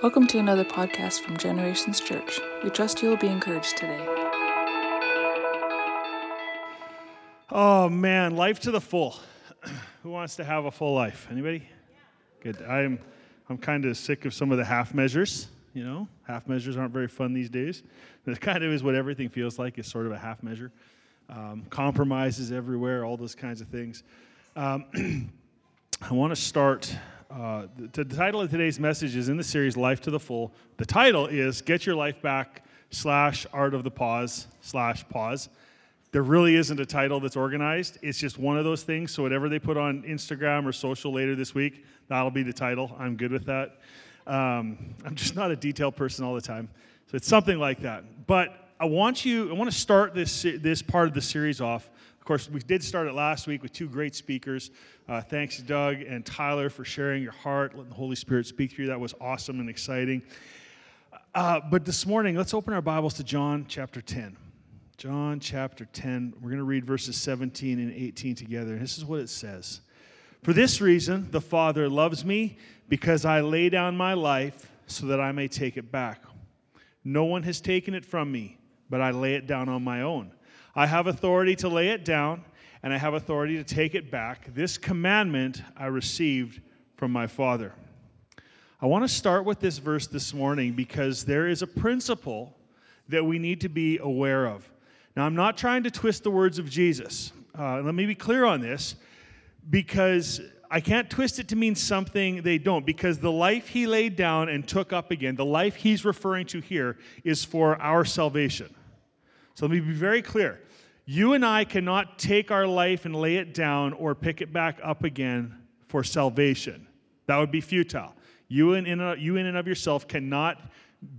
Welcome to another podcast from Generations Church. We trust you will be encouraged today. Oh man, life to the full. Who wants to have a full life? Anybody? Good. I'm I'm kind of sick of some of the half measures, you know? Half measures aren't very fun these days. It kind of is what everything feels like is sort of a half measure. Um, compromises everywhere, all those kinds of things. Um, I want to start uh, the, the, title of today's message is in the series Life to the Full. The title is Get Your Life Back slash Art of the Pause slash Pause. There really isn't a title that's organized. It's just one of those things. So whatever they put on Instagram or social later this week, that'll be the title. I'm good with that. Um, I'm just not a detailed person all the time. So it's something like that. But I want you, I want to start this, this part of the series off course, we did start it last week with two great speakers. Uh, thanks, Doug and Tyler, for sharing your heart, letting the Holy Spirit speak through you. That was awesome and exciting. Uh, but this morning, let's open our Bibles to John chapter 10. John chapter 10. We're going to read verses 17 and 18 together. And this is what it says For this reason, the Father loves me because I lay down my life so that I may take it back. No one has taken it from me, but I lay it down on my own. I have authority to lay it down, and I have authority to take it back. This commandment I received from my Father. I want to start with this verse this morning because there is a principle that we need to be aware of. Now, I'm not trying to twist the words of Jesus. Uh, let me be clear on this because I can't twist it to mean something they don't, because the life he laid down and took up again, the life he's referring to here, is for our salvation. So let me be very clear. You and I cannot take our life and lay it down or pick it back up again for salvation. That would be futile. You in, in, you in and of yourself cannot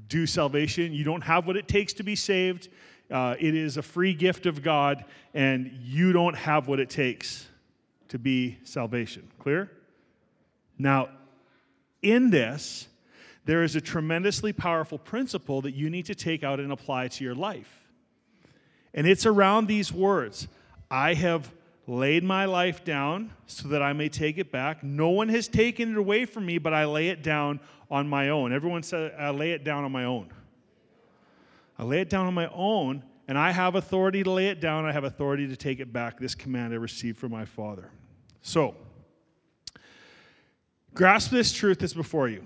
do salvation. You don't have what it takes to be saved. Uh, it is a free gift of God, and you don't have what it takes to be salvation. Clear? Now, in this, there is a tremendously powerful principle that you need to take out and apply to your life. And it's around these words I have laid my life down so that I may take it back. No one has taken it away from me, but I lay it down on my own. Everyone said, I lay it down on my own. I lay it down on my own, and I have authority to lay it down. I have authority to take it back. This command I received from my Father. So, grasp this truth that's before you.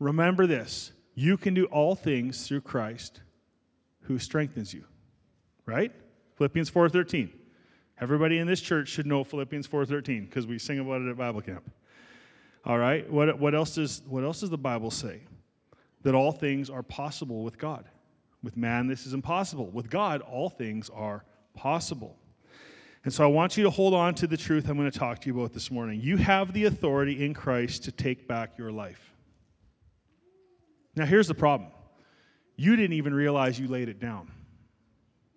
Remember this you can do all things through Christ who strengthens you right? Philippians 4:13. Everybody in this church should know Philippians 4:13 because we sing about it at Bible camp. All right? What, what, else does, what else does the Bible say? That all things are possible with God. With man, this is impossible. With God, all things are possible. And so I want you to hold on to the truth I'm going to talk to you about this morning. You have the authority in Christ to take back your life. Now, here's the problem you didn't even realize you laid it down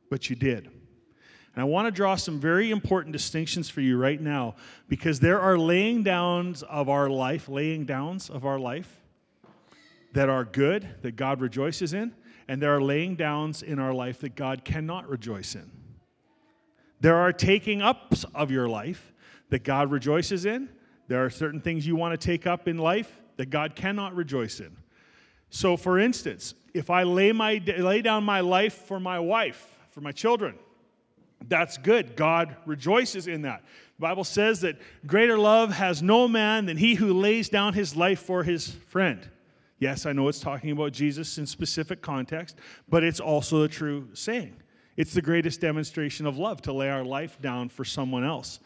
but you did. And I want to draw some very important distinctions for you right now because there are laying downs of our life, laying downs of our life that are good, that God rejoices in, and there are laying downs in our life that God cannot rejoice in. There are taking ups of your life that God rejoices in. There are certain things you want to take up in life that God cannot rejoice in. So, for instance, if I lay, my, lay down my life for my wife, for my children. That's good. God rejoices in that. The Bible says that greater love has no man than he who lays down his life for his friend. Yes, I know it's talking about Jesus in specific context, but it's also a true saying. It's the greatest demonstration of love to lay our life down for someone else.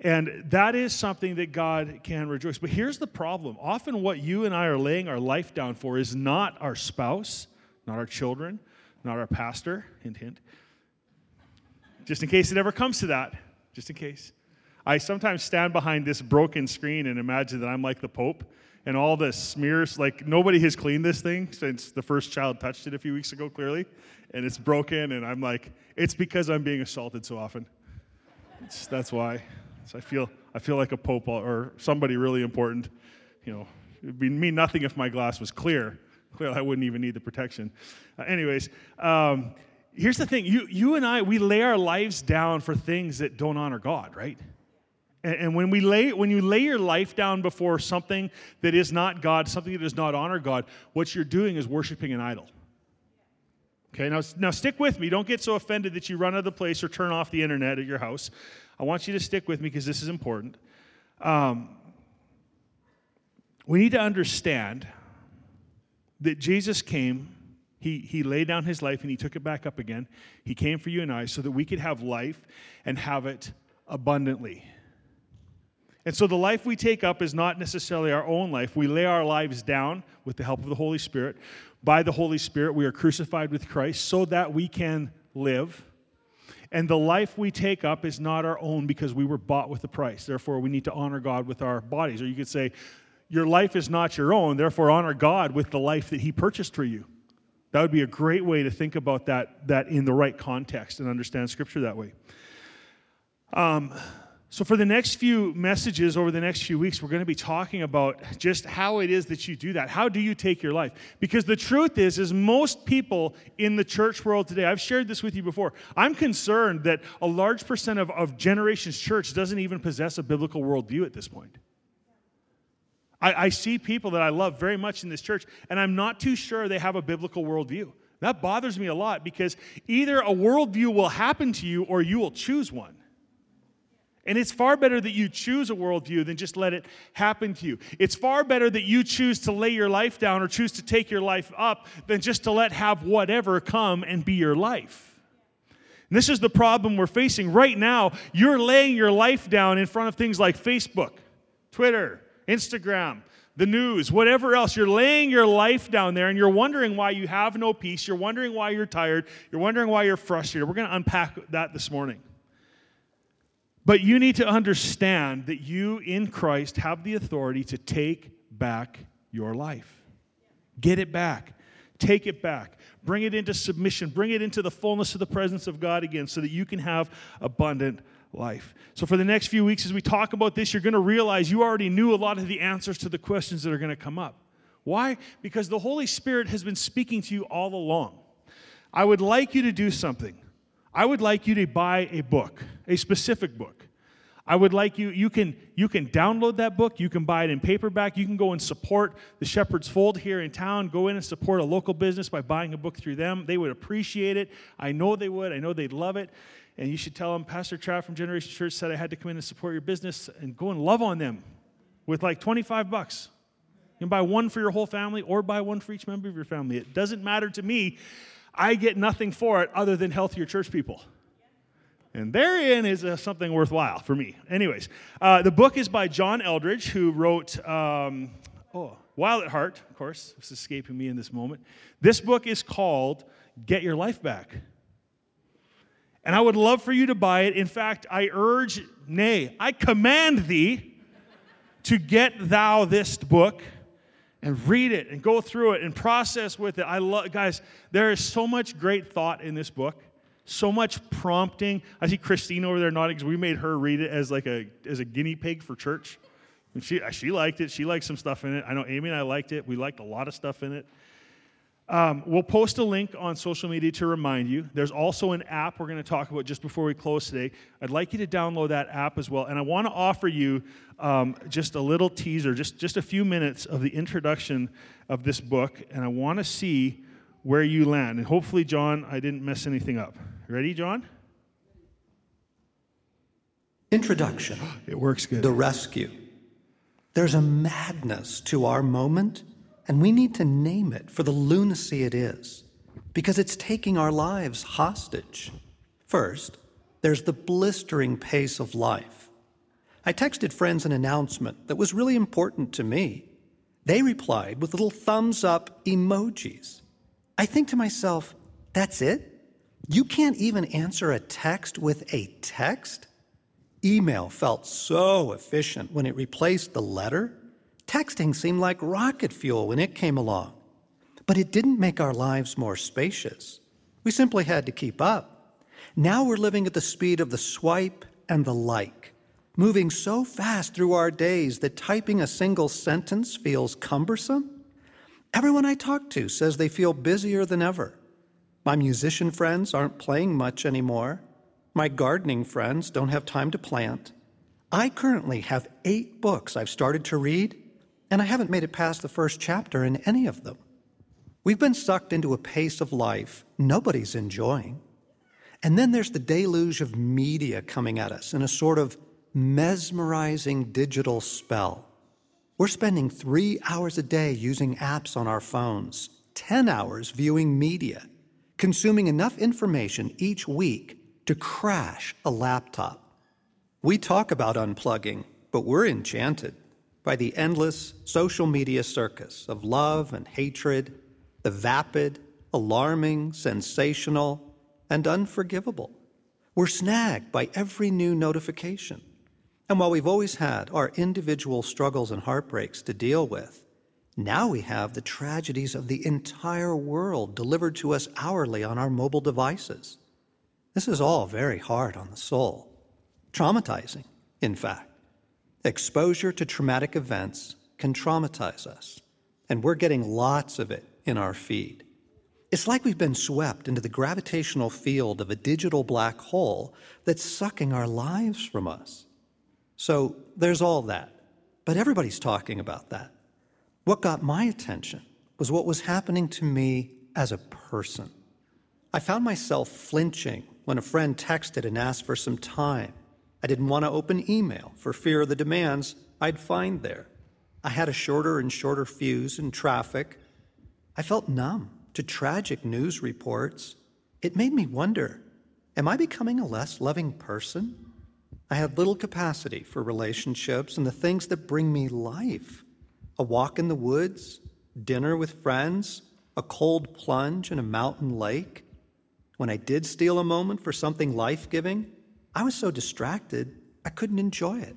And that is something that God can rejoice. But here's the problem often, what you and I are laying our life down for is not our spouse, not our children, not our pastor, hint, hint, just in case it ever comes to that, just in case. I sometimes stand behind this broken screen and imagine that I'm like the Pope and all the smears, like nobody has cleaned this thing since the first child touched it a few weeks ago, clearly, and it's broken, and I'm like, it's because I'm being assaulted so often. It's, that's why. So I feel, I feel like a Pope or somebody really important. You know, it'd mean nothing if my glass was clear. Clearly, I wouldn't even need the protection. Uh, anyways, um, here's the thing you, you and I, we lay our lives down for things that don't honor God, right? And, and when, we lay, when you lay your life down before something that is not God, something that does not honor God, what you're doing is worshiping an idol. Okay, now, now stick with me. Don't get so offended that you run out of the place or turn off the internet at your house. I want you to stick with me because this is important. Um, we need to understand that Jesus came, he, he laid down his life and he took it back up again. He came for you and I so that we could have life and have it abundantly. And so the life we take up is not necessarily our own life. We lay our lives down with the help of the Holy Spirit. By the Holy Spirit, we are crucified with Christ so that we can live. And the life we take up is not our own because we were bought with a price. Therefore, we need to honor God with our bodies. Or you could say, Your life is not your own, therefore, honor God with the life that He purchased for you. That would be a great way to think about that, that in the right context and understand Scripture that way. Um, so, for the next few messages over the next few weeks, we're going to be talking about just how it is that you do that. How do you take your life? Because the truth is, is most people in the church world today, I've shared this with you before. I'm concerned that a large percent of, of Generations Church doesn't even possess a biblical worldview at this point. I, I see people that I love very much in this church, and I'm not too sure they have a biblical worldview. That bothers me a lot because either a worldview will happen to you or you will choose one. And it's far better that you choose a worldview than just let it happen to you. It's far better that you choose to lay your life down or choose to take your life up than just to let have whatever come and be your life. And this is the problem we're facing right now. You're laying your life down in front of things like Facebook, Twitter, Instagram, the news, whatever else. You're laying your life down there and you're wondering why you have no peace. You're wondering why you're tired. You're wondering why you're frustrated. We're going to unpack that this morning. But you need to understand that you in Christ have the authority to take back your life. Get it back. Take it back. Bring it into submission. Bring it into the fullness of the presence of God again so that you can have abundant life. So, for the next few weeks, as we talk about this, you're going to realize you already knew a lot of the answers to the questions that are going to come up. Why? Because the Holy Spirit has been speaking to you all along. I would like you to do something. I would like you to buy a book, a specific book. I would like you, you can, you can download that book, you can buy it in paperback, you can go and support the Shepherd's Fold here in town, go in and support a local business by buying a book through them. They would appreciate it. I know they would, I know they'd love it. And you should tell them, Pastor Trav from Generation Church said I had to come in and support your business and go and love on them with like 25 bucks. You can buy one for your whole family or buy one for each member of your family. It doesn't matter to me. I get nothing for it other than healthier church people. And therein is uh, something worthwhile for me. Anyways, uh, the book is by John Eldredge, who wrote, um, oh, Wild at Heart, of course. It's escaping me in this moment. This book is called Get Your Life Back. And I would love for you to buy it. In fact, I urge, nay, I command thee to get thou this book and read it and go through it and process with it. I love, guys, there is so much great thought in this book so much prompting. I see Christine over there nodding because we made her read it as like a as a guinea pig for church. And she she liked it. She liked some stuff in it. I know Amy and I liked it. We liked a lot of stuff in it. Um, we'll post a link on social media to remind you. There's also an app we're going to talk about just before we close today. I'd like you to download that app as well. And I want to offer you um, just a little teaser, just, just a few minutes of the introduction of this book. And I want to see where you land. And hopefully, John, I didn't mess anything up. Ready, John? Introduction. It works good. The rescue. There's a madness to our moment, and we need to name it for the lunacy it is, because it's taking our lives hostage. First, there's the blistering pace of life. I texted friends an announcement that was really important to me. They replied with little thumbs up emojis. I think to myself, that's it? You can't even answer a text with a text? Email felt so efficient when it replaced the letter. Texting seemed like rocket fuel when it came along. But it didn't make our lives more spacious. We simply had to keep up. Now we're living at the speed of the swipe and the like, moving so fast through our days that typing a single sentence feels cumbersome. Everyone I talk to says they feel busier than ever. My musician friends aren't playing much anymore. My gardening friends don't have time to plant. I currently have eight books I've started to read, and I haven't made it past the first chapter in any of them. We've been sucked into a pace of life nobody's enjoying. And then there's the deluge of media coming at us in a sort of mesmerizing digital spell. We're spending three hours a day using apps on our phones, 10 hours viewing media, consuming enough information each week to crash a laptop. We talk about unplugging, but we're enchanted by the endless social media circus of love and hatred, the vapid, alarming, sensational, and unforgivable. We're snagged by every new notification. And while we've always had our individual struggles and heartbreaks to deal with, now we have the tragedies of the entire world delivered to us hourly on our mobile devices. This is all very hard on the soul, traumatizing, in fact. Exposure to traumatic events can traumatize us, and we're getting lots of it in our feed. It's like we've been swept into the gravitational field of a digital black hole that's sucking our lives from us. So there's all that. But everybody's talking about that. What got my attention was what was happening to me as a person. I found myself flinching when a friend texted and asked for some time. I didn't want to open email for fear of the demands I'd find there. I had a shorter and shorter fuse in traffic. I felt numb to tragic news reports, it made me wonder am I becoming a less loving person? I had little capacity for relationships and the things that bring me life a walk in the woods, dinner with friends, a cold plunge in a mountain lake. When I did steal a moment for something life giving, I was so distracted I couldn't enjoy it.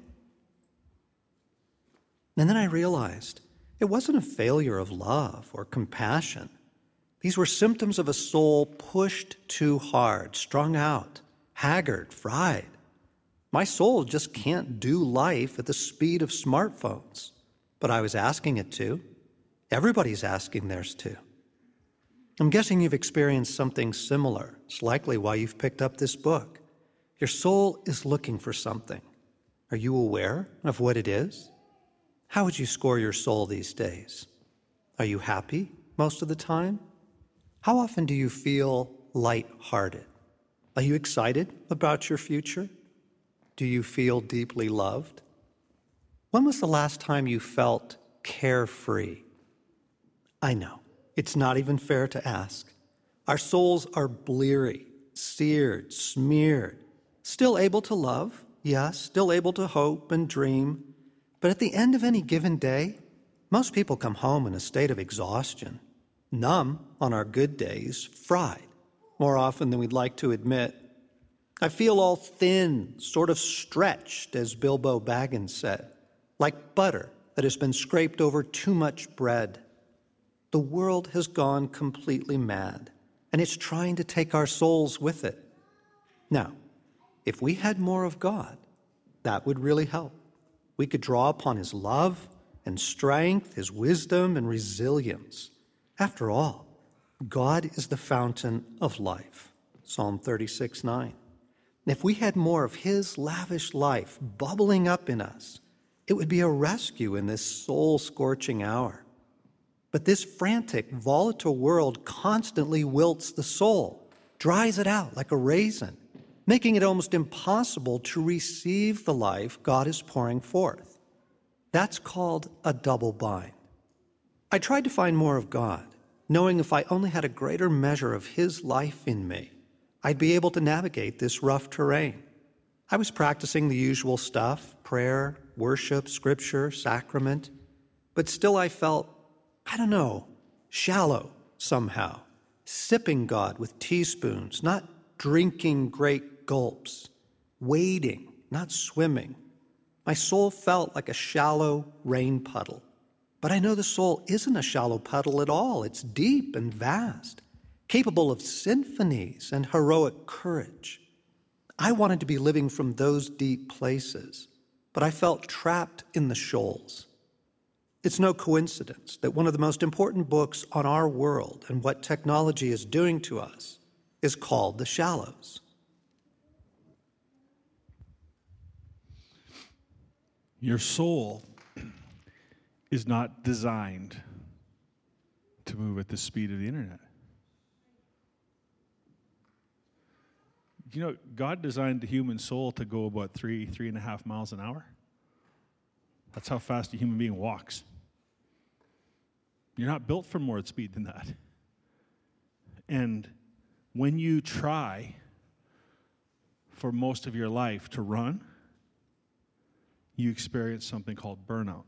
And then I realized it wasn't a failure of love or compassion. These were symptoms of a soul pushed too hard, strung out, haggard, fried. My soul just can't do life at the speed of smartphones, but I was asking it to. Everybody's asking theirs to. I'm guessing you've experienced something similar. It's likely why you've picked up this book. Your soul is looking for something. Are you aware of what it is? How would you score your soul these days? Are you happy most of the time? How often do you feel light-hearted? Are you excited about your future? Do you feel deeply loved? When was the last time you felt carefree? I know, it's not even fair to ask. Our souls are bleary, seared, smeared, still able to love, yes, still able to hope and dream, but at the end of any given day, most people come home in a state of exhaustion numb on our good days, fried more often than we'd like to admit. I feel all thin, sort of stretched, as Bilbo Baggins said, like butter that has been scraped over too much bread. The world has gone completely mad, and it's trying to take our souls with it. Now, if we had more of God, that would really help. We could draw upon His love and strength, His wisdom and resilience. After all, God is the fountain of life. Psalm 36 9. If we had more of His lavish life bubbling up in us, it would be a rescue in this soul scorching hour. But this frantic, volatile world constantly wilts the soul, dries it out like a raisin, making it almost impossible to receive the life God is pouring forth. That's called a double bind. I tried to find more of God, knowing if I only had a greater measure of His life in me, I'd be able to navigate this rough terrain. I was practicing the usual stuff prayer, worship, scripture, sacrament, but still I felt, I don't know, shallow somehow, sipping God with teaspoons, not drinking great gulps, wading, not swimming. My soul felt like a shallow rain puddle. But I know the soul isn't a shallow puddle at all. It's deep and vast, capable of symphonies and heroic courage. I wanted to be living from those deep places, but I felt trapped in the shoals. It's no coincidence that one of the most important books on our world and what technology is doing to us is called The Shallows. Your soul is not designed to move at the speed of the internet. You know, God designed the human soul to go about three, three and a half miles an hour. That's how fast a human being walks. You're not built for more speed than that. And when you try for most of your life to run, you experience something called burnout,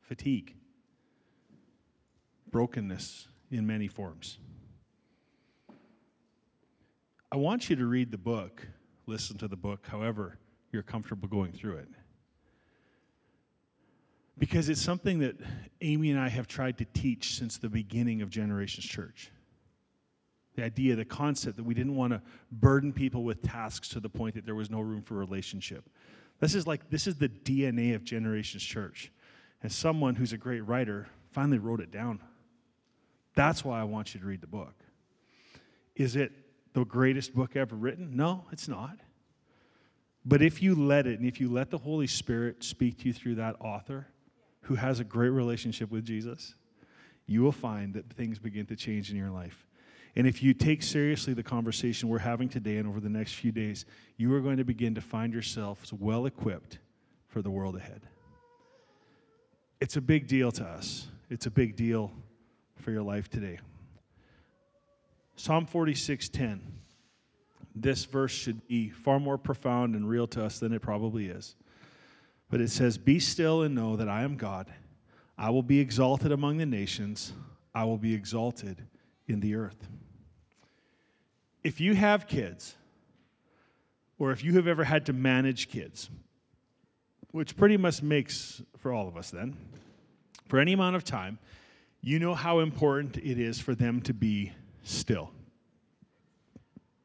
fatigue, brokenness in many forms. I want you to read the book, listen to the book, however you're comfortable going through it. Because it's something that Amy and I have tried to teach since the beginning of Generations Church. The idea, the concept that we didn't want to burden people with tasks to the point that there was no room for relationship. This is like, this is the DNA of Generations Church. And someone who's a great writer finally wrote it down. That's why I want you to read the book. Is it the greatest book ever written? No, it's not. But if you let it, and if you let the Holy Spirit speak to you through that author who has a great relationship with Jesus, you will find that things begin to change in your life. And if you take seriously the conversation we're having today and over the next few days, you are going to begin to find yourselves well equipped for the world ahead. It's a big deal to us. It's a big deal for your life today. Psalm 46:10. This verse should be far more profound and real to us than it probably is. But it says, "Be still and know that I am God. I will be exalted among the nations. I will be exalted in the earth." If you have kids, or if you have ever had to manage kids, which pretty much makes for all of us then, for any amount of time, you know how important it is for them to be still.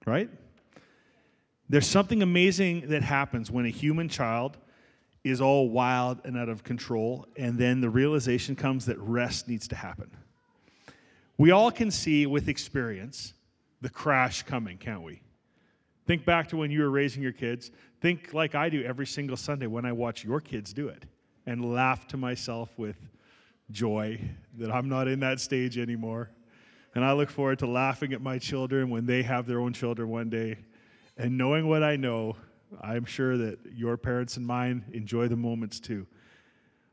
Right? There's something amazing that happens when a human child is all wild and out of control, and then the realization comes that rest needs to happen. We all can see with experience the crash coming, can't we? Think back to when you were raising your kids. Think like I do every single Sunday when I watch your kids do it and laugh to myself with joy that I'm not in that stage anymore. And I look forward to laughing at my children when they have their own children one day. And knowing what I know, I'm sure that your parents and mine enjoy the moments too.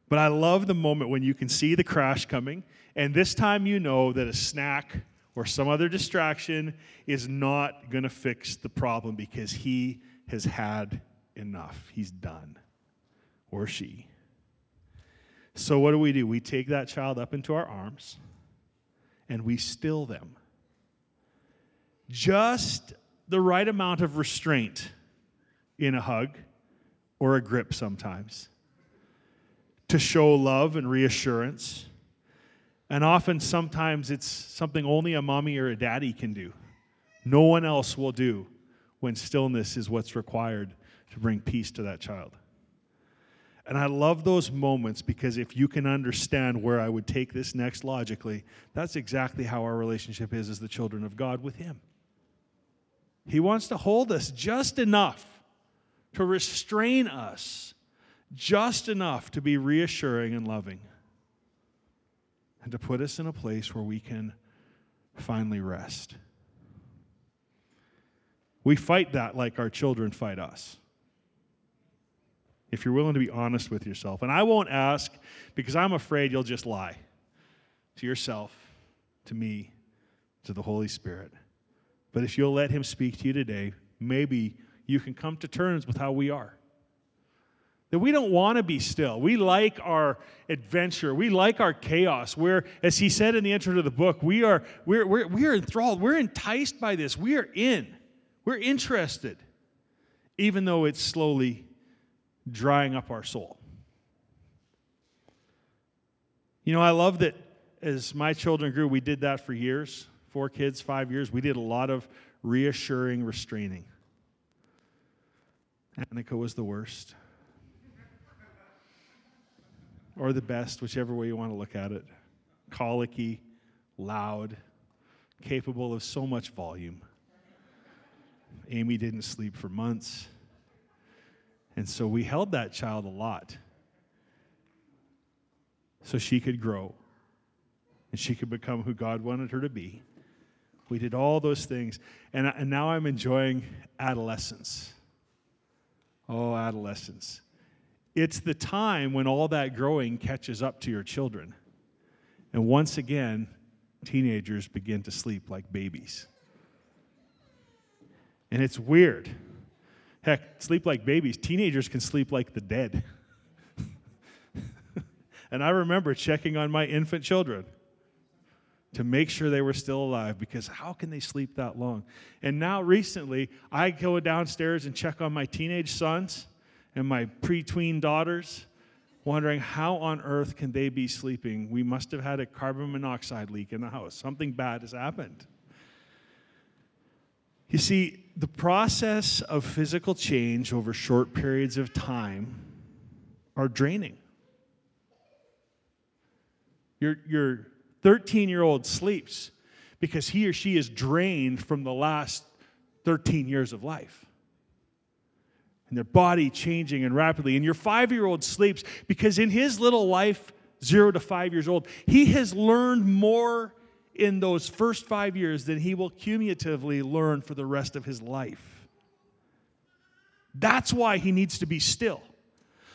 But I love the moment when you can see the crash coming, and this time you know that a snack or some other distraction is not going to fix the problem because he has had enough. He's done, or she. So, what do we do? We take that child up into our arms and we still them. Just the right amount of restraint in a hug or a grip sometimes to show love and reassurance. And often, sometimes it's something only a mommy or a daddy can do. No one else will do when stillness is what's required to bring peace to that child. And I love those moments because if you can understand where I would take this next logically, that's exactly how our relationship is as the children of God with Him. He wants to hold us just enough to restrain us, just enough to be reassuring and loving, and to put us in a place where we can finally rest. We fight that like our children fight us if you're willing to be honest with yourself. And I won't ask because I'm afraid you'll just lie to yourself, to me, to the Holy Spirit. But if you'll let Him speak to you today, maybe you can come to terms with how we are. That we don't want to be still. We like our adventure. We like our chaos. Where, as he said in the intro to the book, we are we're, we're, we're enthralled. We're enticed by this. We are in. We're interested, even though it's slowly drying up our soul. You know, I love that as my children grew, we did that for years four kids, five years. We did a lot of reassuring restraining. Annika was the worst. or the best, whichever way you want to look at it. Colicky, loud, capable of so much volume. Amy didn't sleep for months. And so we held that child a lot so she could grow and she could become who God wanted her to be. We did all those things. And, and now I'm enjoying adolescence. Oh, adolescence. It's the time when all that growing catches up to your children. And once again, teenagers begin to sleep like babies. And it's weird. Heck, sleep like babies. Teenagers can sleep like the dead. and I remember checking on my infant children to make sure they were still alive because how can they sleep that long? And now, recently, I go downstairs and check on my teenage sons and my pre-tween daughters, wondering how on earth can they be sleeping? We must have had a carbon monoxide leak in the house. Something bad has happened. You see, the process of physical change over short periods of time are draining. Your, your 13 year old sleeps because he or she is drained from the last 13 years of life and their body changing and rapidly. And your five year old sleeps because in his little life, zero to five years old, he has learned more in those first five years than he will cumulatively learn for the rest of his life. That's why he needs to be still.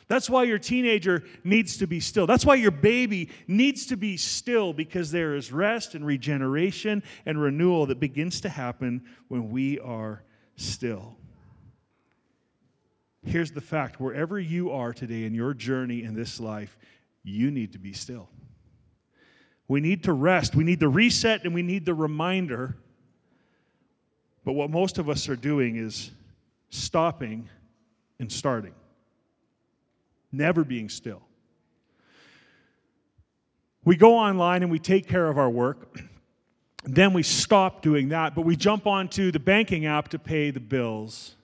That's why your teenager needs to be still. That's why your baby needs to be still because there is rest and regeneration and renewal that begins to happen when we are still. Here's the fact wherever you are today in your journey in this life, you need to be still. We need to rest. We need the reset and we need the reminder. But what most of us are doing is stopping and starting, never being still. We go online and we take care of our work. Then we stop doing that, but we jump onto the banking app to pay the bills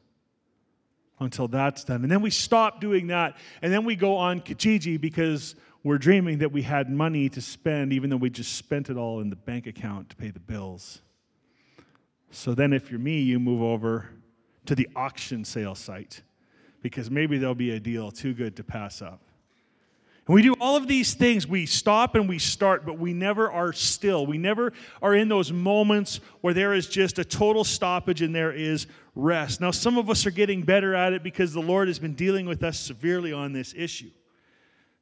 until that's done. And then we stop doing that. And then we go on Kijiji because we're dreaming that we had money to spend, even though we just spent it all in the bank account to pay the bills. So then, if you're me, you move over to the auction sale site because maybe there'll be a deal too good to pass up. And we do all of these things. We stop and we start, but we never are still. We never are in those moments where there is just a total stoppage and there is rest. Now, some of us are getting better at it because the Lord has been dealing with us severely on this issue.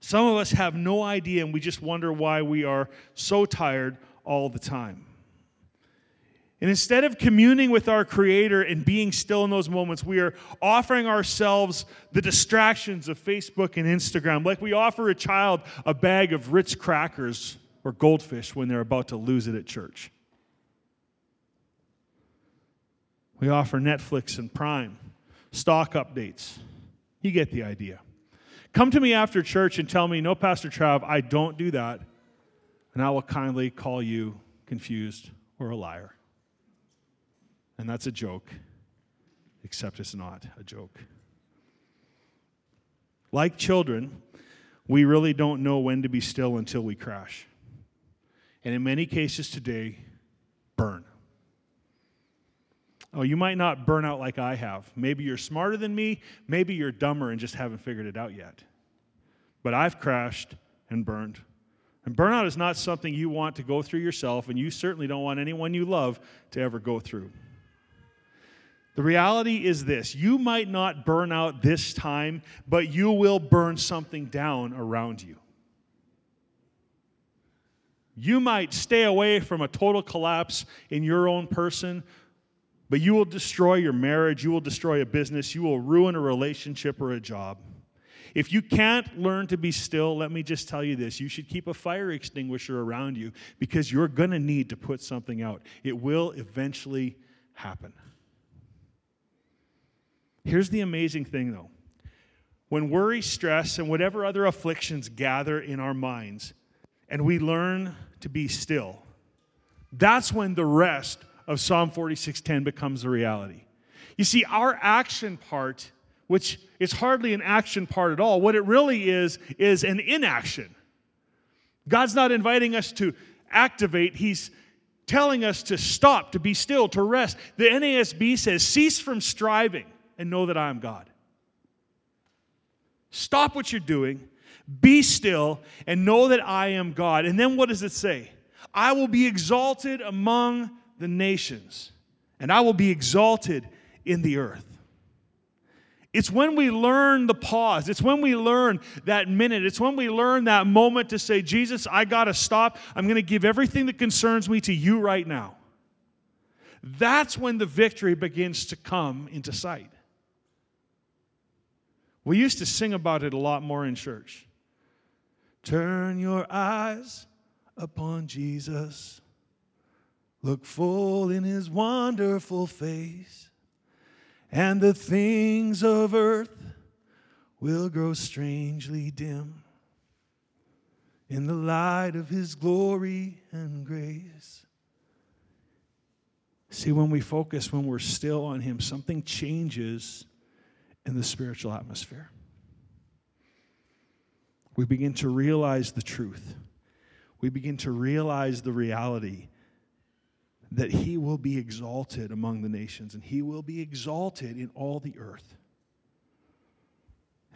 Some of us have no idea and we just wonder why we are so tired all the time. And instead of communing with our Creator and being still in those moments, we are offering ourselves the distractions of Facebook and Instagram, like we offer a child a bag of Ritz crackers or goldfish when they're about to lose it at church. We offer Netflix and Prime, stock updates. You get the idea. Come to me after church and tell me, no, Pastor Trav, I don't do that. And I will kindly call you confused or a liar. And that's a joke, except it's not a joke. Like children, we really don't know when to be still until we crash. And in many cases today, burn. Oh, you might not burn out like I have. Maybe you're smarter than me. Maybe you're dumber and just haven't figured it out yet. But I've crashed and burned. And burnout is not something you want to go through yourself, and you certainly don't want anyone you love to ever go through. The reality is this you might not burn out this time, but you will burn something down around you. You might stay away from a total collapse in your own person, but you will destroy your marriage, you will destroy a business, you will ruin a relationship or a job. If you can't learn to be still, let me just tell you this you should keep a fire extinguisher around you because you're going to need to put something out. It will eventually happen. Here's the amazing thing though when worry, stress, and whatever other afflictions gather in our minds, and we learn to be still, that's when the rest of Psalm 46:10 becomes a reality. You see, our action part, which is hardly an action part at all, what it really is, is an inaction. God's not inviting us to activate, He's telling us to stop, to be still, to rest. The NASB says, cease from striving and know that I am God. Stop what you're doing, be still, and know that I am God. And then what does it say? I will be exalted among the nations, and I will be exalted in the earth. It's when we learn the pause. It's when we learn that minute. It's when we learn that moment to say, Jesus, I got to stop. I'm going to give everything that concerns me to you right now. That's when the victory begins to come into sight. We used to sing about it a lot more in church. Turn your eyes upon Jesus, look full in his wonderful face and the things of earth will grow strangely dim in the light of his glory and grace. See, when we focus, when we're still on him, something changes in the spiritual atmosphere. We begin to realize the truth. We begin to realize the reality that he will be exalted among the nations and he will be exalted in all the earth.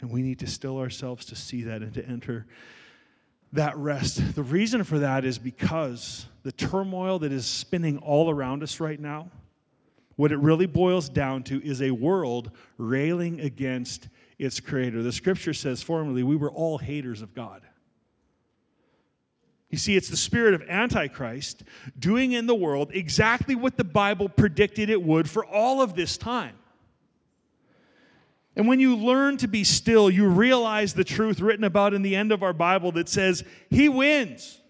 And we need to still ourselves to see that and to enter that rest. The reason for that is because the turmoil that is spinning all around us right now, what it really boils down to is a world railing against its creator. The scripture says formerly we were all haters of God. You see, it's the spirit of Antichrist doing in the world exactly what the Bible predicted it would for all of this time. And when you learn to be still, you realize the truth written about in the end of our Bible that says, He wins.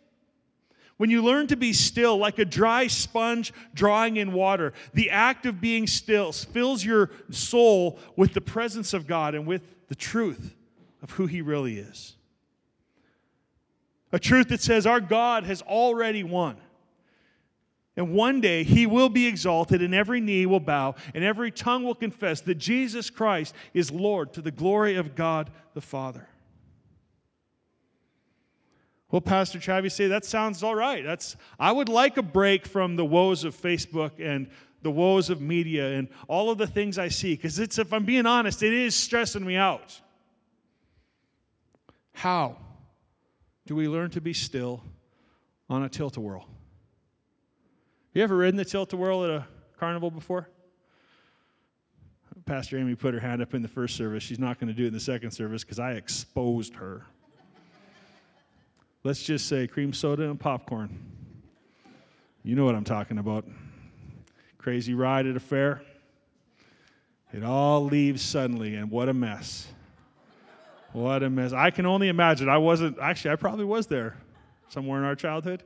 When you learn to be still, like a dry sponge drawing in water, the act of being still fills your soul with the presence of God and with the truth of who He really is. A truth that says our God has already won. And one day he will be exalted, and every knee will bow, and every tongue will confess that Jesus Christ is Lord to the glory of God the Father. Well, Pastor Travis say that sounds all right. That's I would like a break from the woes of Facebook and the woes of media and all of the things I see because it's if I'm being honest, it is stressing me out. How? Do we learn to be still on a tilt-a-whirl? You ever ridden the tilt-a-whirl at a carnival before? Pastor Amy put her hand up in the first service. She's not going to do it in the second service because I exposed her. Let's just say cream soda and popcorn. You know what I'm talking about. Crazy ride at a fair. It all leaves suddenly, and what a mess. What a mess. I can only imagine. I wasn't, actually, I probably was there somewhere in our childhood.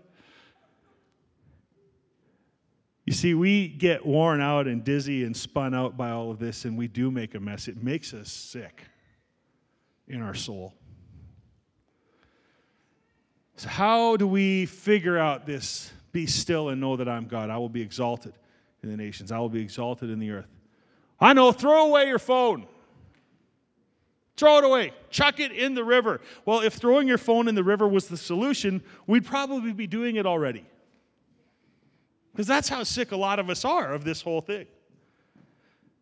You see, we get worn out and dizzy and spun out by all of this, and we do make a mess. It makes us sick in our soul. So, how do we figure out this? Be still and know that I'm God. I will be exalted in the nations, I will be exalted in the earth. I know, throw away your phone. Throw it away. Chuck it in the river. Well, if throwing your phone in the river was the solution, we'd probably be doing it already. Because that's how sick a lot of us are of this whole thing.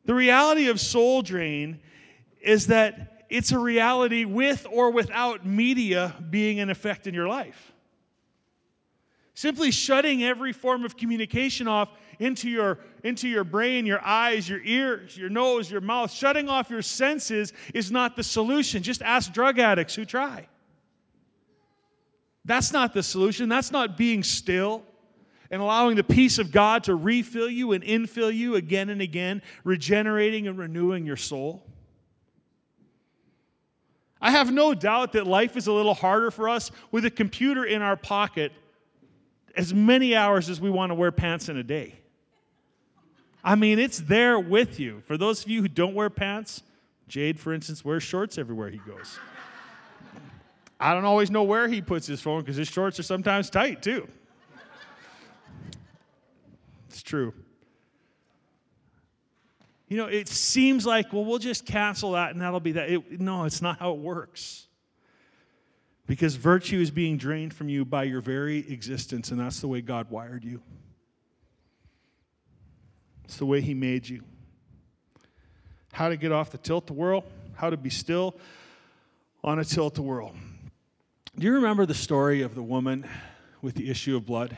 The reality of soul drain is that it's a reality with or without media being an effect in your life. Simply shutting every form of communication off into your, into your brain, your eyes, your ears, your nose, your mouth. Shutting off your senses is not the solution. Just ask drug addicts who try. That's not the solution. That's not being still and allowing the peace of God to refill you and infill you again and again, regenerating and renewing your soul. I have no doubt that life is a little harder for us with a computer in our pocket as many hours as we want to wear pants in a day. I mean, it's there with you. For those of you who don't wear pants, Jade, for instance, wears shorts everywhere he goes. I don't always know where he puts his phone because his shorts are sometimes tight too. It's true. You know, it seems like, well, we'll just cancel that and that'll be that. It, no, it's not how it works. Because virtue is being drained from you by your very existence, and that's the way God wired you. It's the way He made you. How to get off the tilt-a-whirl, how to be still. on a tilt a whirl. Do you remember the story of the woman with the issue of blood?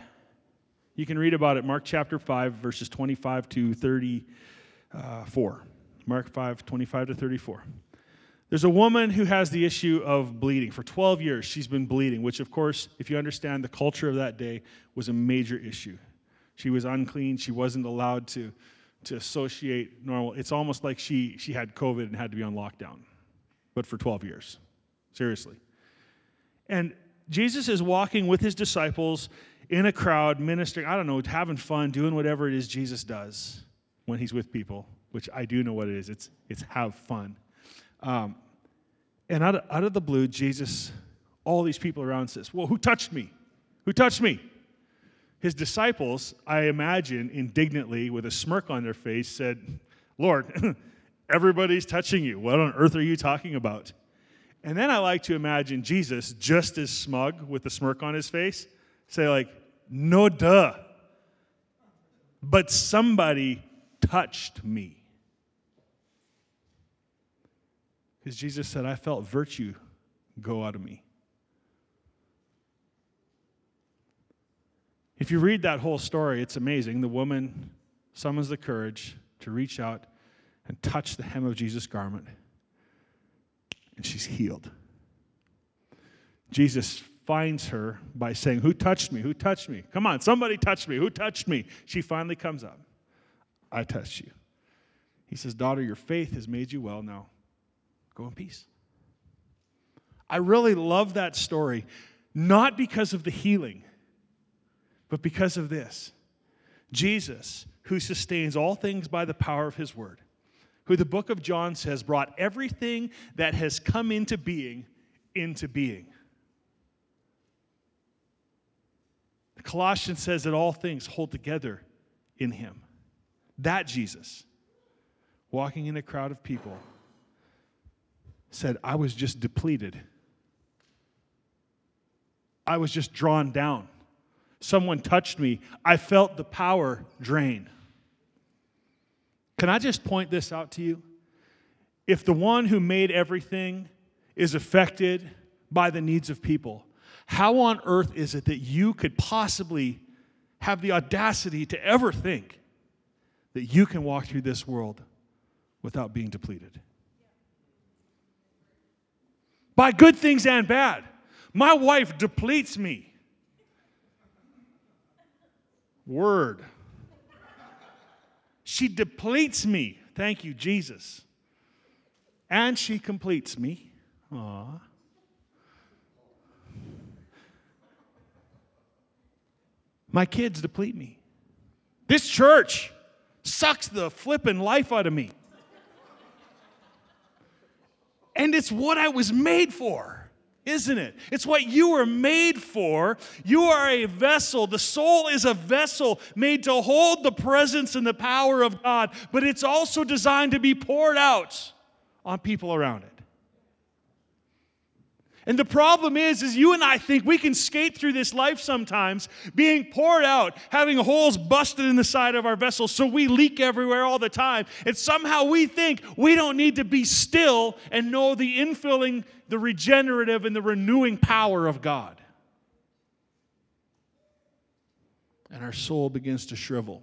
You can read about it, Mark chapter 5, verses 25 to 34. Mark 5, 25 to 34. There's a woman who has the issue of bleeding. For 12 years, she's been bleeding, which, of course, if you understand the culture of that day, was a major issue. She was unclean. She wasn't allowed to, to associate normal. It's almost like she, she had COVID and had to be on lockdown, but for 12 years. Seriously. And Jesus is walking with his disciples in a crowd, ministering, I don't know, having fun, doing whatever it is Jesus does when he's with people, which I do know what it is. It's, it's have fun. Um, and out of, out of the blue, Jesus, all these people around says, Well, who touched me? Who touched me? His disciples, I imagine, indignantly, with a smirk on their face, said, Lord, everybody's touching you. What on earth are you talking about? And then I like to imagine Jesus, just as smug with a smirk on his face, say, like, no duh. But somebody touched me. Because Jesus said, I felt virtue go out of me. If you read that whole story, it's amazing. The woman summons the courage to reach out and touch the hem of Jesus' garment, and she's healed. Jesus finds her by saying, Who touched me? Who touched me? Come on, somebody touched me. Who touched me? She finally comes up. I touched you. He says, Daughter, your faith has made you well. Now go in peace. I really love that story, not because of the healing, but because of this. Jesus, who sustains all things by the power of his word, who the book of John says brought everything that has come into being into being. Colossians says that all things hold together in him. That Jesus, walking in a crowd of people, said, I was just depleted. I was just drawn down. Someone touched me. I felt the power drain. Can I just point this out to you? If the one who made everything is affected by the needs of people, how on earth is it that you could possibly have the audacity to ever think that you can walk through this world without being depleted? By good things and bad. My wife depletes me. Word. She depletes me. Thank you, Jesus. And she completes me. Aww. My kids deplete me. This church sucks the flipping life out of me. And it's what I was made for, isn't it? It's what you were made for. You are a vessel. The soul is a vessel made to hold the presence and the power of God, but it's also designed to be poured out on people around it. And the problem is, is you and I think we can skate through this life sometimes being poured out, having holes busted in the side of our vessel so we leak everywhere all the time. And somehow we think we don't need to be still and know the infilling, the regenerative, and the renewing power of God. And our soul begins to shrivel.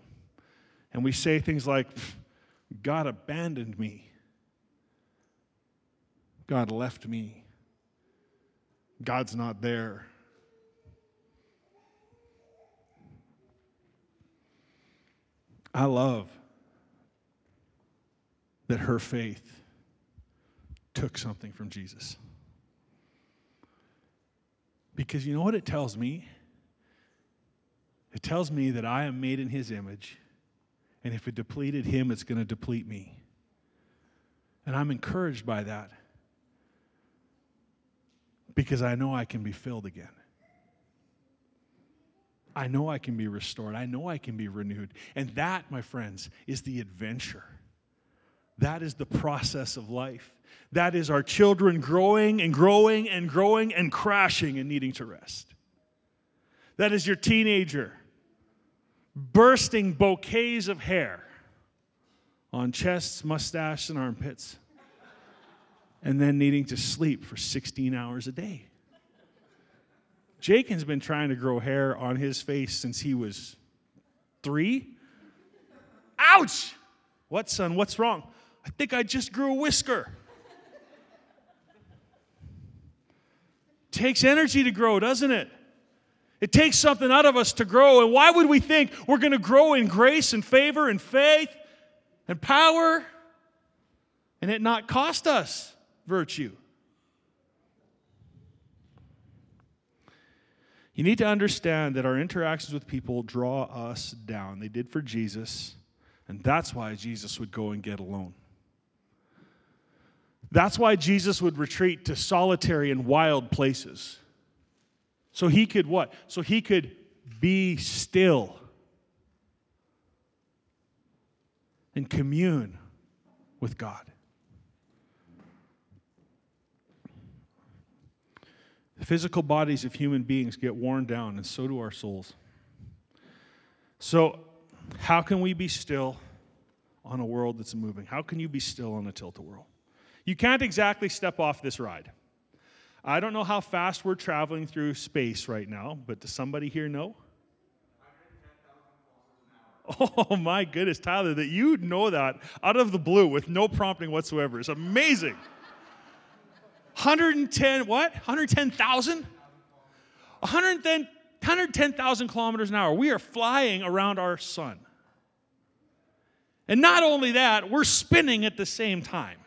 And we say things like, God abandoned me. God left me. God's not there. I love that her faith took something from Jesus. Because you know what it tells me? It tells me that I am made in his image, and if it depleted him, it's going to deplete me. And I'm encouraged by that because I know I can be filled again. I know I can be restored. I know I can be renewed. And that, my friends, is the adventure. That is the process of life. That is our children growing and growing and growing and crashing and needing to rest. That is your teenager bursting bouquets of hair on chests, mustache, and armpits and then needing to sleep for 16 hours a day. Jake has been trying to grow hair on his face since he was three. Ouch! What, son? What's wrong? I think I just grew a whisker. takes energy to grow, doesn't it? It takes something out of us to grow. And why would we think we're going to grow in grace and favor and faith and power and it not cost us virtue? You need to understand that our interactions with people draw us down. They did for Jesus, and that's why Jesus would go and get alone. That's why Jesus would retreat to solitary and wild places. So he could what? So he could be still and commune with God. The physical bodies of human beings get worn down, and so do our souls. So, how can we be still on a world that's moving? How can you be still on a tilt whirl? You can't exactly step off this ride. I don't know how fast we're traveling through space right now, but does somebody here know? Oh my goodness, Tyler, that you know that out of the blue with no prompting whatsoever is amazing. 110, what? 110,000? 110,000 110, kilometers an hour. We are flying around our sun. And not only that, we're spinning at the same time.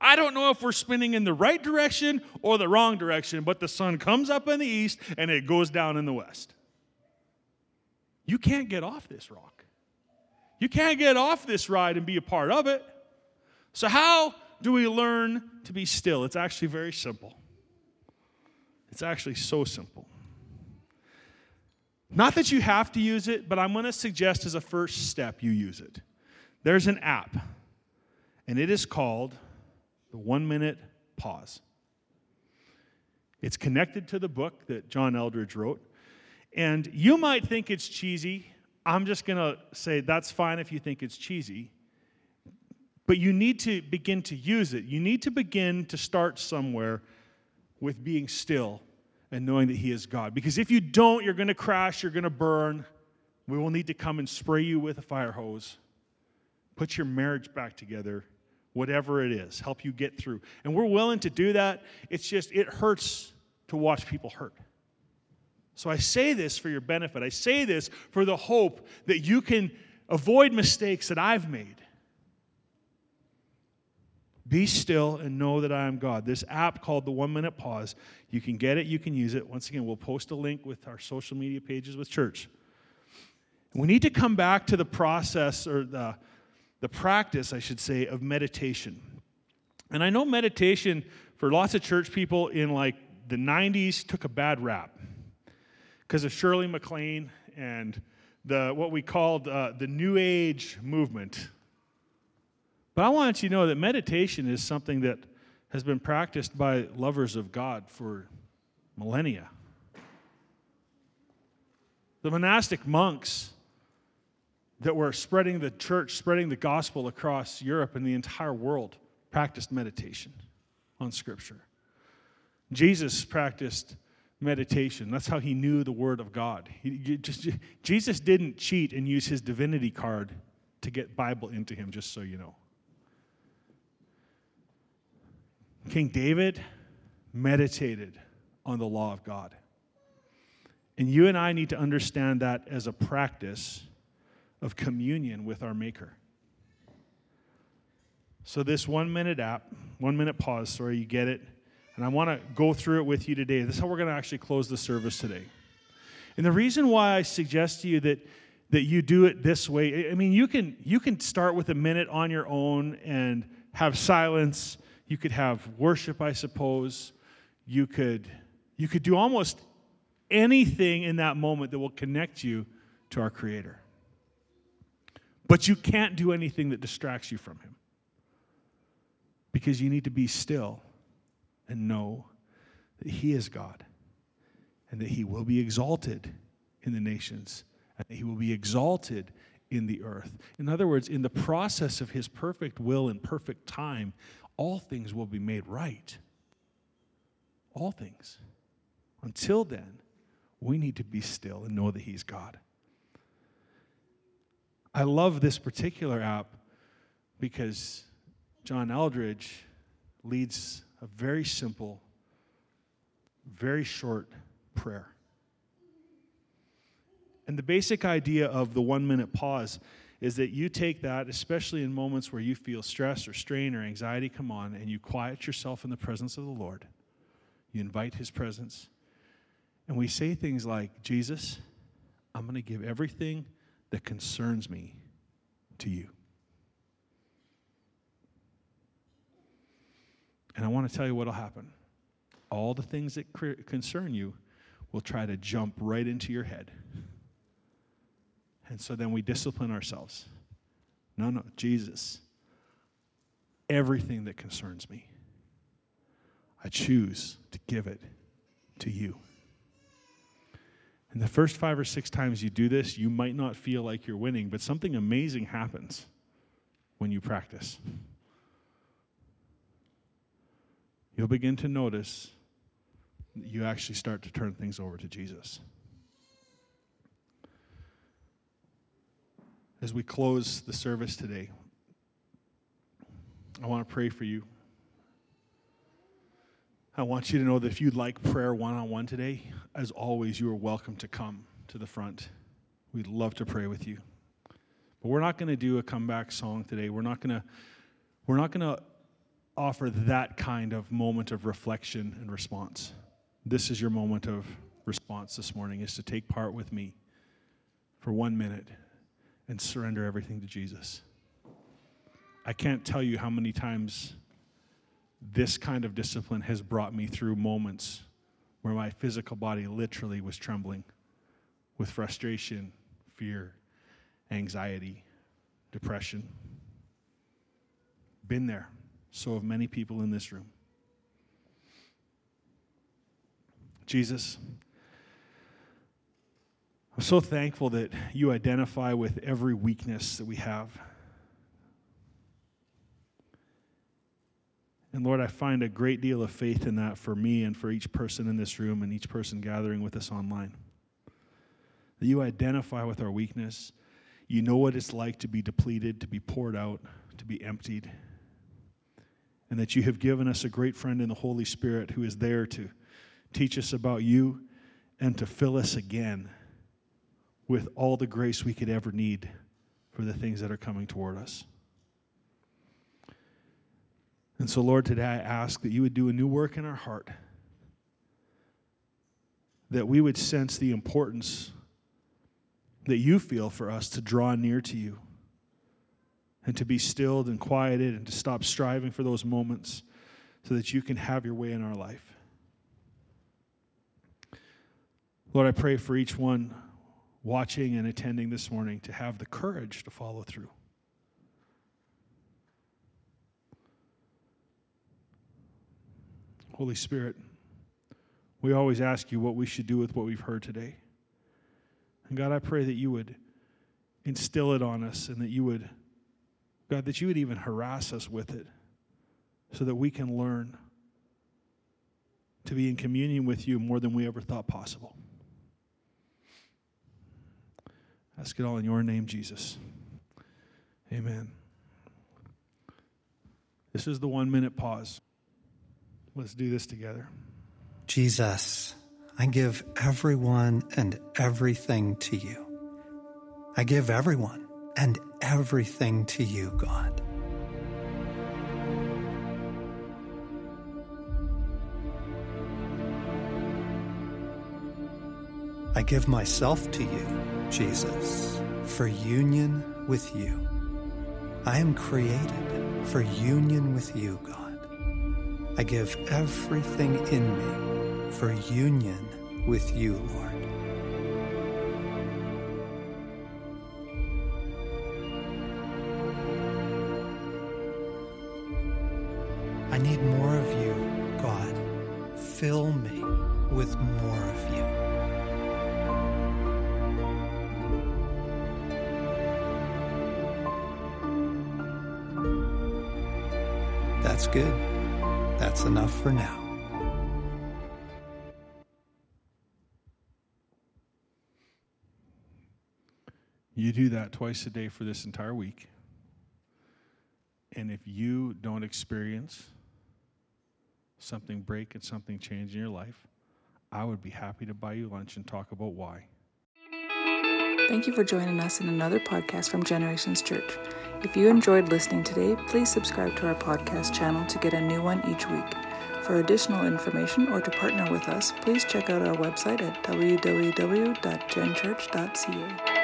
I don't know if we're spinning in the right direction or the wrong direction, but the sun comes up in the east and it goes down in the west. You can't get off this rock. You can't get off this ride and be a part of it. So, how do we learn to be still? It's actually very simple. It's actually so simple. Not that you have to use it, but I'm going to suggest as a first step you use it. There's an app, and it is called one minute pause. It's connected to the book that John Eldredge wrote. And you might think it's cheesy. I'm just going to say that's fine if you think it's cheesy. But you need to begin to use it. You need to begin to start somewhere with being still and knowing that He is God. Because if you don't, you're going to crash, you're going to burn. We will need to come and spray you with a fire hose, put your marriage back together, whatever it is, help you get through. And we're willing to do that. It's just, it hurts to watch people hurt. So I say this for your benefit. I say this for the hope that you can avoid mistakes that I've made. Be still and know that I am God. This app called the One Minute Pause, you can get it, you can use it. Once again, we'll post a link with our social media pages with church. We need to come back to the process or the, the practice, I should say, of meditation. And I know meditation for lots of church people in like the 90s took a bad rap because of Shirley MacLaine and the what we called uh, the New Age movement. But I want you to know that meditation is something that has been practiced by lovers of God for millennia. The monastic monks that were spreading the church, spreading the gospel across Europe and the entire world, practiced meditation on Scripture. Jesus practiced meditation. That's how he knew the Word of God. He, just, Jesus didn't cheat and use his divinity card to get Bible into him, just so you know. King David meditated on the law of God. And you and I need to understand that as a practice of communion with our Maker. So, this one minute app, one minute pause, sorry, you get it. And I want to go through it with you today. This is how we're going to actually close the service today. And the reason why I suggest to you that, that you do it this way, I mean, you can, you can start with a minute on your own and have silence. You could have worship, I suppose. You could, you could do almost anything in that moment that will connect you to our Creator. But you can't do anything that distracts you from Him. Because you need to be still and know that He is God and that He will be exalted in the nations and that He will be exalted in the earth. In other words, in the process of His perfect will and perfect time, all things will be made right. All things. Until then, we need to be still and know that He's God. I love this particular app because John Eldredge leads a very simple, very short prayer. And the basic idea of the one minute pause is that you take that, especially in moments where you feel stress or strain or anxiety come on, and you quiet yourself in the presence of the Lord. You invite His presence. And we say things like, Jesus, I'm going to give everything that concerns me to you. And I want to tell you what will happen. All the things that concern you will try to jump right into your head. And so then we discipline ourselves. No, no, Jesus, everything that concerns me, I choose to give it to you. And the first five or six times you do this, you might not feel like you're winning, but something amazing happens when you practice. You'll begin to notice you actually start to turn things over to Jesus. As we close the service today, I want to pray for you. I want you to know that if you'd like prayer one on one today, as always, you are welcome to come to the front. We'd love to pray with you. But we're not going to do a comeback song today. We're not going to we're not going to offer that kind of moment of reflection and response. This is your moment of response this morning is to take part with me for 1 minute and surrender everything to Jesus. I can't tell you how many times this kind of discipline has brought me through moments where my physical body literally was trembling with frustration, fear, anxiety, depression. Been there. So have many people in this room. Jesus, I'm so thankful that you identify with every weakness that we have. And Lord, I find a great deal of faith in that for me and for each person in this room and each person gathering with us online. That you identify with our weakness. You know what it's like to be depleted, to be poured out, to be emptied. And that you have given us a great friend in the Holy Spirit who is there to teach us about you and to fill us again with all the grace we could ever need for the things that are coming toward us. And so, Lord, today I ask that you would do a new work in our heart, that we would sense the importance that you feel for us to draw near to you and to be stilled and quieted and to stop striving for those moments so that you can have your way in our life. Lord, I pray for each one watching and attending this morning to have the courage to follow through. Holy Spirit, we always ask you what we should do with what we've heard today. And God, I pray that you would instill it on us and that you would, God, that you would even harass us with it so that we can learn to be in communion with you more than we ever thought possible. Ask it all in your name, Jesus. Amen. This is the one minute pause. Let's do this together. Jesus, I give everyone and everything to you. I give everyone and everything to you, God. I give myself to you, Jesus, for union with you. I am created for union with you, God. I give everything in me for union with you, Lord. Twice a day for this entire week. And if you don't experience something break and something change in your life, I would be happy to buy you lunch and talk about why. Thank you for joining us in another podcast from Generations Church. If you enjoyed listening today, please subscribe to our podcast channel to get a new one each week. For additional information or to partner with us, please check out our website at www.genchurch.ca.